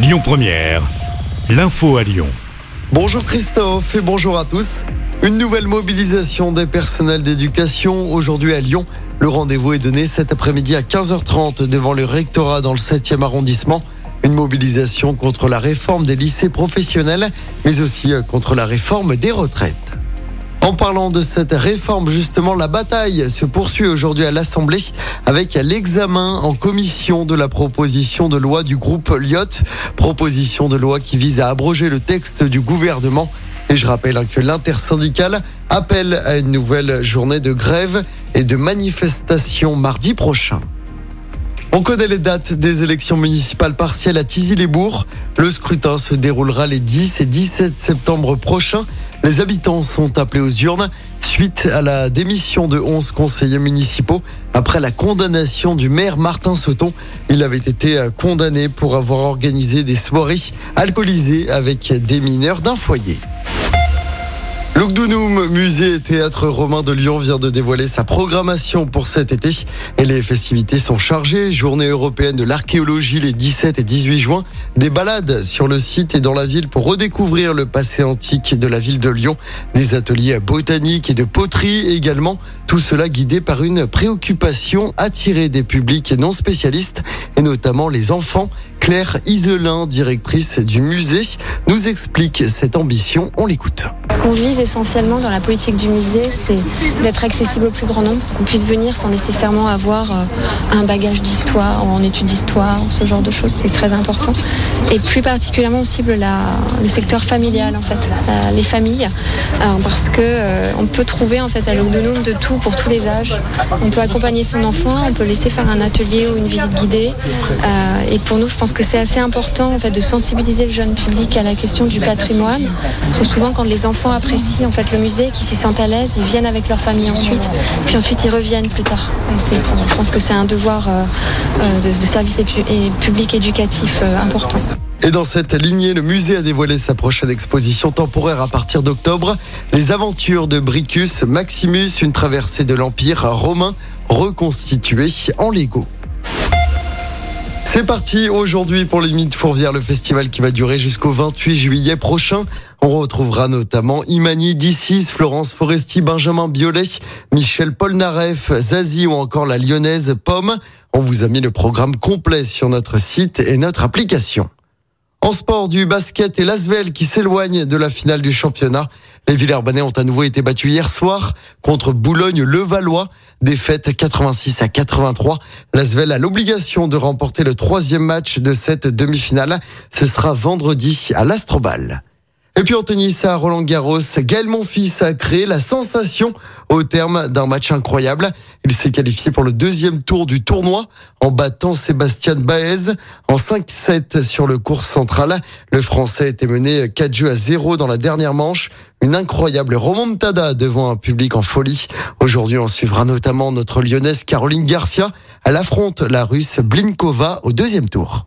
Lyon Première, l'info à Lyon. Bonjour Christophe et bonjour à tous. Une nouvelle mobilisation des personnels d'éducation aujourd'hui à Lyon. Le rendez-vous est donné cet après-midi à 15h30 devant le rectorat dans le 7e arrondissement. Une mobilisation contre la réforme des lycées professionnels, mais aussi contre la réforme des retraites. En parlant de cette réforme, justement, la bataille se poursuit aujourd'hui à l'Assemblée avec l'examen en commission de la proposition de loi du groupe Lyot. Proposition de loi qui vise à abroger le texte du gouvernement. Et je rappelle que l'intersyndicale appelle à une nouvelle journée de grève et de manifestation mardi prochain. On connaît les dates des élections municipales partielles à Tizy-les-Bourgs. Le scrutin se déroulera les 10 et 17 septembre prochains. Les habitants sont appelés aux urnes suite à la démission de 11 conseillers municipaux après la condamnation du maire Martin Sauton. Il avait été condamné pour avoir organisé des soirées alcoolisées avec des mineurs d'un foyer. L'Ogdounoum, musée et théâtre romain de Lyon, vient de dévoiler sa programmation pour cet été. Et les festivités sont chargées. Journée européenne de l'archéologie les 17 et 18 juin. Des balades sur le site et dans la ville pour redécouvrir le passé antique de la ville de Lyon. Des ateliers botaniques et de poterie également. Tout cela guidé par une préoccupation attirer des publics non spécialistes et notamment les enfants. Claire Iselin, directrice du musée, nous explique cette ambition. On l'écoute. Ce qu'on vise essentiellement dans la politique du musée, c'est d'être accessible au plus grand nombre, qu'on puisse venir sans nécessairement avoir euh, un bagage d'histoire, en études d'histoire, ce genre de choses, c'est très important. Et plus particulièrement on cible le secteur familial en fait, euh, les familles, euh, parce que euh, on peut trouver en fait à l'Ogdonome de tout pour tous les âges. On peut accompagner son enfant, on peut laisser faire un atelier ou une visite guidée. Et pour nous, je pense que c'est assez important en fait de sensibiliser le jeune public à la question du patrimoine. Souvent quand les enfants apprécient en fait le musée, qu'ils s'y sentent à l'aise, ils viennent avec leur famille ensuite, puis ensuite ils reviennent plus tard. Je pense que c'est un devoir euh, euh, de, service public éducatif euh, important. Et dans cette lignée, le musée a dévoilé sa prochaine exposition temporaire à partir d'octobre. Les aventures de Bricus Maximus, une traversée de l'Empire romain reconstituée en Lego. C'est parti aujourd'hui pour les Mythes Fourvières, le festival qui va durer jusqu'au 28 juillet prochain. On retrouvera notamment Imani Dissis, Florence Foresti, Benjamin Biolay, Michel Polnareff, Zazie ou encore la lyonnaise Pomme. On vous a mis le programme complet sur notre site et notre application. En sport, du basket et l'Asvel qui s'éloigne de la finale du championnat. Les Villers-Banais ont à nouveau été battus hier soir contre Boulogne-le-Valois. Défaite 86 à 83. L'Asvel a l'obligation de remporter le troisième match de cette demi-finale. Ce sera vendredi à l'Astrobal. Et puis en tennis à Roland Garros, Gaël Monfils a créé la sensation au terme d'un match incroyable. Il s'est qualifié pour le deuxième tour du tournoi en battant Sébastien Baez en 5-7 sur le cours central. Le Français était mené 4 jeux à 0 dans la dernière manche. Une incroyable remontada devant un public en folie. Aujourd'hui, on suivra notamment notre lyonnaise Caroline Garcia. Elle affronte la russe Blinkova au deuxième tour.